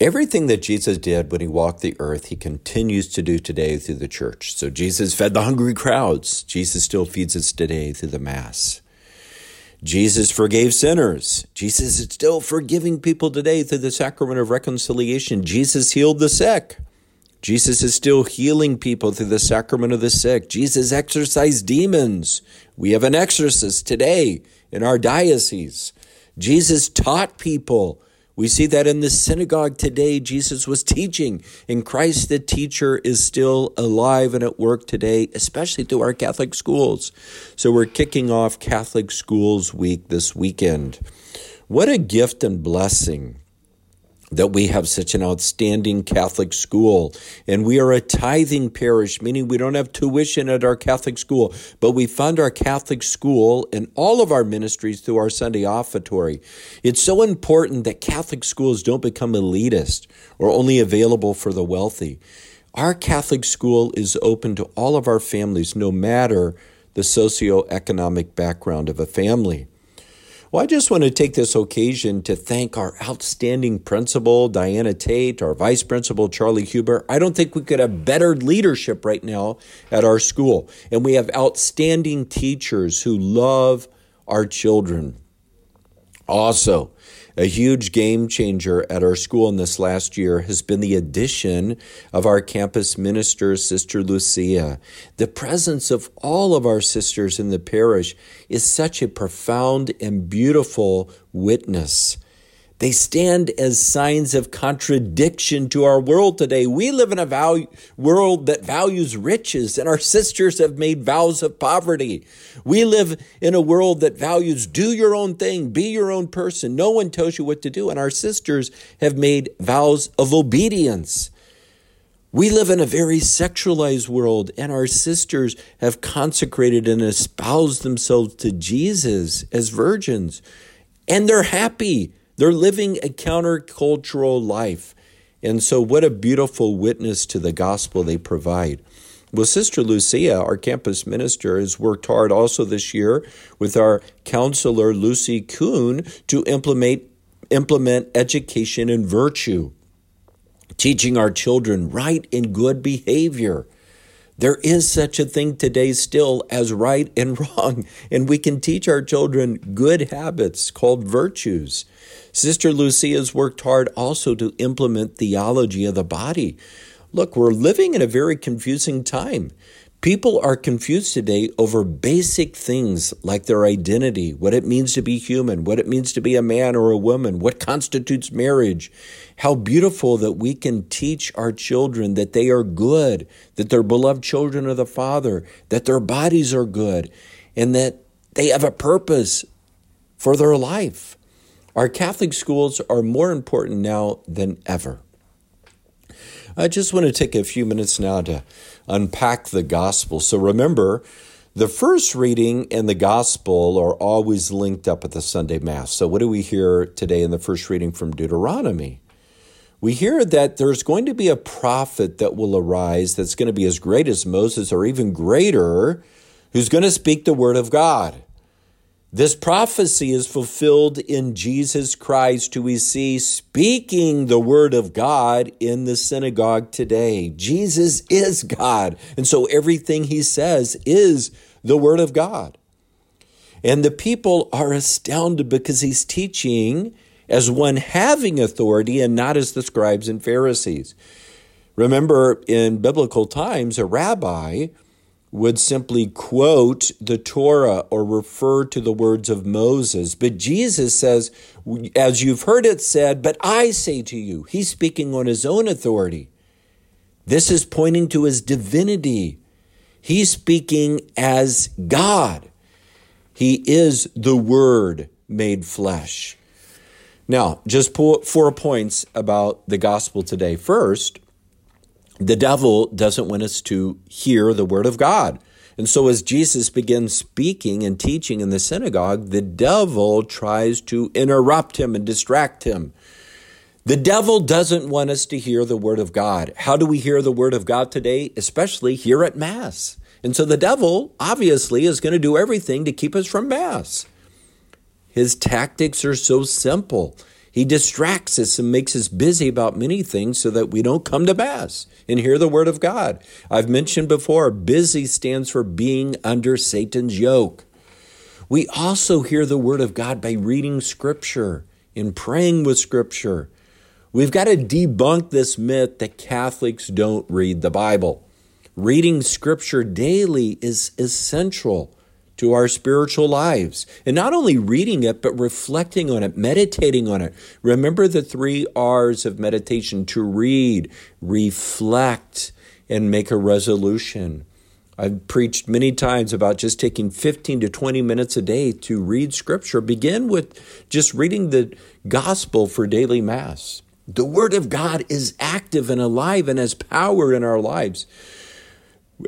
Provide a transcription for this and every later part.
Everything that Jesus did when he walked the earth, he continues to do today through the church. So Jesus fed the hungry crowds. Jesus still feeds us today through the Mass. Jesus forgave sinners. Jesus is still forgiving people today through the sacrament of reconciliation. Jesus healed the sick. Jesus is still healing people through the sacrament of the sick. Jesus exorcised demons. We have an exorcist today in our diocese. Jesus taught people we see that in the synagogue today, Jesus was teaching, and Christ the teacher is still alive and at work today, especially through our Catholic schools. So we're kicking off Catholic Schools Week this weekend. What a gift and blessing that we have such an outstanding Catholic school. And we are a tithing parish, meaning we don't have tuition at our Catholic school, but we fund our Catholic school and all of our ministries through our Sunday offertory. It's so important that Catholic schools don't become elitist or only available for the wealthy. Our Catholic school is open to all of our families, no matter the socioeconomic background of a family. Well, I just want to take this occasion to thank our outstanding principal, Diana Tate, our vice principal, Charlie Huber. I don't think we could have better leadership right now at our school. And we have outstanding teachers who love our children. Also, a huge game changer at our school in this last year has been the addition of our campus minister, Sister Lucia. The presence of all of our sisters in the parish is such a profound and beautiful witness. They stand as signs of contradiction to our world today. We live in a value, world that values riches, and our sisters have made vows of poverty. We live in a world that values do your own thing, be your own person. No one tells you what to do, and our sisters have made vows of obedience. We live in a very sexualized world, and our sisters have consecrated and espoused themselves to Jesus as virgins, and they're happy. They're living a countercultural life. And so, what a beautiful witness to the gospel they provide. Well, Sister Lucia, our campus minister, has worked hard also this year with our counselor, Lucy Kuhn, to implement, implement education and virtue, teaching our children right and good behavior. There is such a thing today still as right and wrong, and we can teach our children good habits called virtues. Sister Lucia has worked hard also to implement theology of the body. Look, we're living in a very confusing time. People are confused today over basic things like their identity, what it means to be human, what it means to be a man or a woman, what constitutes marriage. How beautiful that we can teach our children that they are good, that they're beloved children of the Father, that their bodies are good, and that they have a purpose for their life. Our Catholic schools are more important now than ever. I just want to take a few minutes now to unpack the gospel. So remember, the first reading and the gospel are always linked up at the Sunday Mass. So, what do we hear today in the first reading from Deuteronomy? We hear that there's going to be a prophet that will arise that's going to be as great as Moses or even greater, who's going to speak the word of God. This prophecy is fulfilled in Jesus Christ, who we see speaking the word of God in the synagogue today. Jesus is God. And so everything he says is the word of God. And the people are astounded because he's teaching as one having authority and not as the scribes and Pharisees. Remember, in biblical times, a rabbi would simply quote the Torah or refer to the words of Moses. But Jesus says, as you've heard it said, but I say to you, he's speaking on his own authority. This is pointing to his divinity. He's speaking as God. He is the Word made flesh. Now, just four points about the gospel today. First, the devil doesn't want us to hear the word of God. And so, as Jesus begins speaking and teaching in the synagogue, the devil tries to interrupt him and distract him. The devil doesn't want us to hear the word of God. How do we hear the word of God today? Especially here at Mass. And so, the devil obviously is going to do everything to keep us from Mass. His tactics are so simple. He distracts us and makes us busy about many things so that we don't come to Mass and hear the Word of God. I've mentioned before, busy stands for being under Satan's yoke. We also hear the Word of God by reading Scripture and praying with Scripture. We've got to debunk this myth that Catholics don't read the Bible. Reading Scripture daily is essential to our spiritual lives. And not only reading it, but reflecting on it, meditating on it. Remember the three R's of meditation to read, reflect, and make a resolution. I've preached many times about just taking 15 to 20 minutes a day to read scripture. Begin with just reading the gospel for daily mass. The word of God is active and alive and has power in our lives.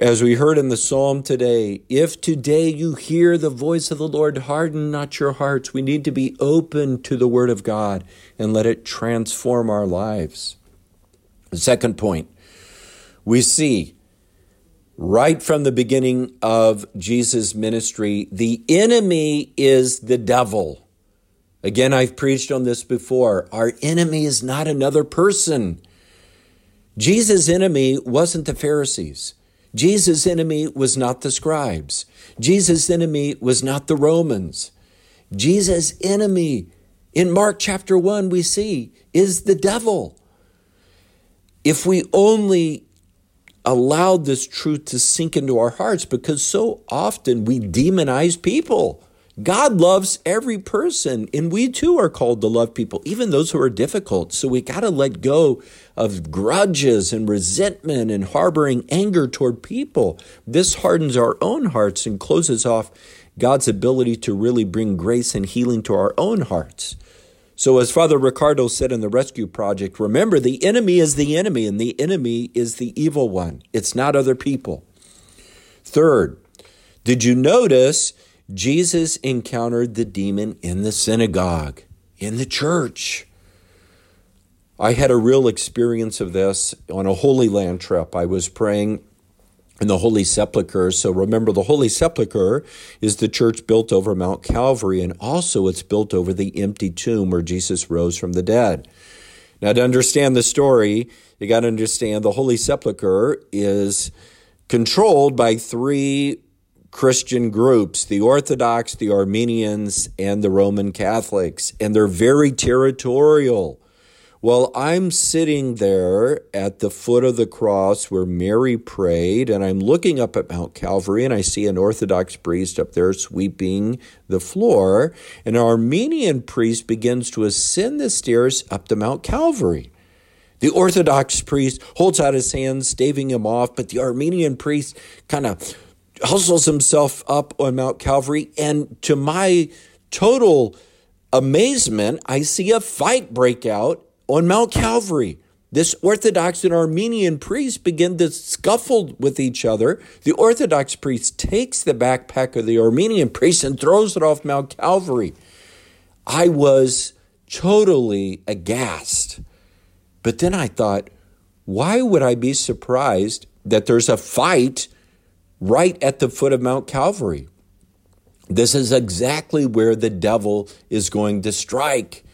As we heard in the psalm today, if today you hear the voice of the Lord, harden not your hearts. We need to be open to the Word of God and let it transform our lives. The second point, we see right from the beginning of Jesus' ministry, the enemy is the devil. Again, I've preached on this before. Our enemy is not another person. Jesus' enemy wasn't the Pharisees. Jesus' enemy was not the scribes. Jesus' enemy was not the Romans. Jesus' enemy, in Mark chapter 1, we see, is the devil. If we only allowed this truth to sink into our hearts, because so often we demonize people. God loves every person, and we too are called to love people, even those who are difficult. So we got to let go of grudges and resentment and harboring anger toward people. This hardens our own hearts and closes off God's ability to really bring grace and healing to our own hearts. So, as Father Riccardo said in the Rescue Project, remember the enemy is the enemy, and the enemy is the evil one. It's not other people. Third, did you notice Jesus encountered the demon in the synagogue, in the church. I had a real experience of this on a Holy Land trip. I was praying in the Holy Sepulchre. So remember, the Holy Sepulchre is the church built over Mount Calvary, and also it's built over the empty tomb where Jesus rose from the dead. Now, to understand the story, you got to understand the Holy Sepulchre is controlled by three Christian groups the Orthodox, the Armenians, and the Roman Catholics, and they're very territorial. Well, I'm sitting there at the foot of the cross where Mary prayed, and I'm looking up at Mount Calvary, and I see an Orthodox priest up there sweeping the floor. An Armenian priest begins to ascend the stairs up to Mount Calvary. The Orthodox priest holds out his hands, staving him off, but the Armenian priest kind of hustles himself up on Mount Calvary, and to my total amazement, I see a fight break out on Mount Calvary. This Orthodox and Armenian priest begin to scuffle with each other. The Orthodox priest takes the backpack of the Armenian priest and throws it off Mount Calvary. I was totally aghast. But then I thought, why would I be surprised that there's a fight right at the foot of Mount Calvary. This is exactly where the devil is going to strike.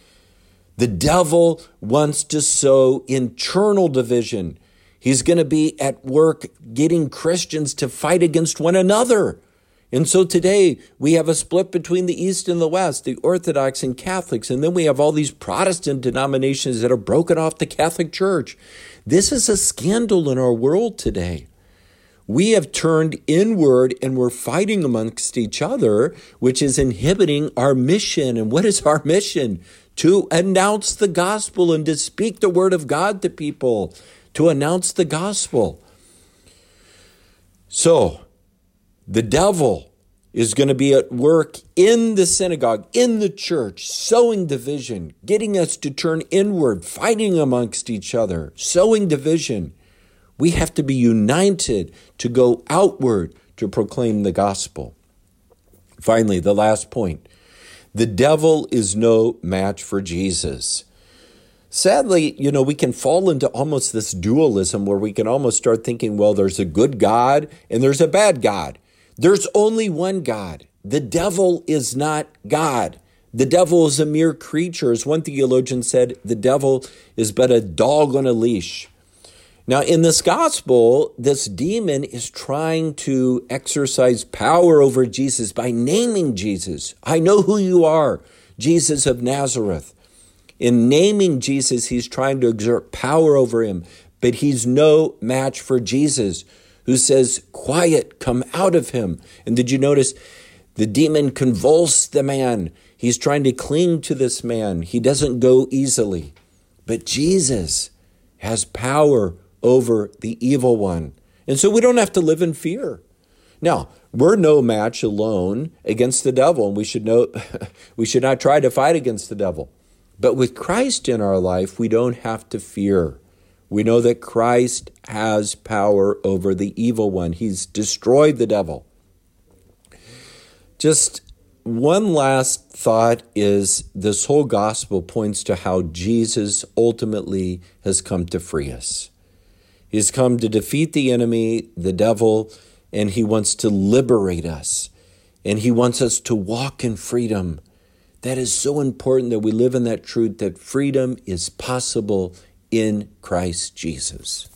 The devil wants to sow internal division. He's going to be at work getting Christians to fight against one another. And so today we have a split between the East and the West, the Orthodox and Catholics, and then we have all these Protestant denominations that are broken off the Catholic Church. This is a scandal in our world today we have turned inward and we're fighting amongst each other, which is inhibiting our mission. And what is our mission? To announce the gospel and to speak the word of God to people, to announce the gospel. So, the devil is going to be at work in the synagogue, in the church, sowing division, getting us to turn inward, fighting amongst each other, sowing division. We have to be united to go outward to proclaim the gospel. Finally, the last point the devil is no match for Jesus. Sadly, you know, we can fall into almost this dualism where we can almost start thinking, well, there's a good God and there's a bad God. There's only one God. The devil is not God. The devil is a mere creature. As one theologian said, the devil is but a dog on a leash. Now, in this gospel, this demon is trying to exercise power over Jesus by naming Jesus. I know who you are, Jesus of Nazareth. In naming Jesus, he's trying to exert power over him, but he's no match for Jesus, who says, Quiet, come out of him. And did you notice the demon convulsed the man? He's trying to cling to this man. He doesn't go easily. But Jesus has power over the evil one. And so we don't have to live in fear. Now, we're no match alone against the devil, and we should know we should not try to fight against the devil. But with Christ in our life, we don't have to fear. We know that Christ has power over the evil one. He's destroyed the devil. Just one last thought is this whole gospel points to how Jesus ultimately has come to free us. He has come to defeat the enemy, the devil, and he wants to liberate us. And he wants us to walk in freedom. That is so important that we live in that truth that freedom is possible in Christ Jesus.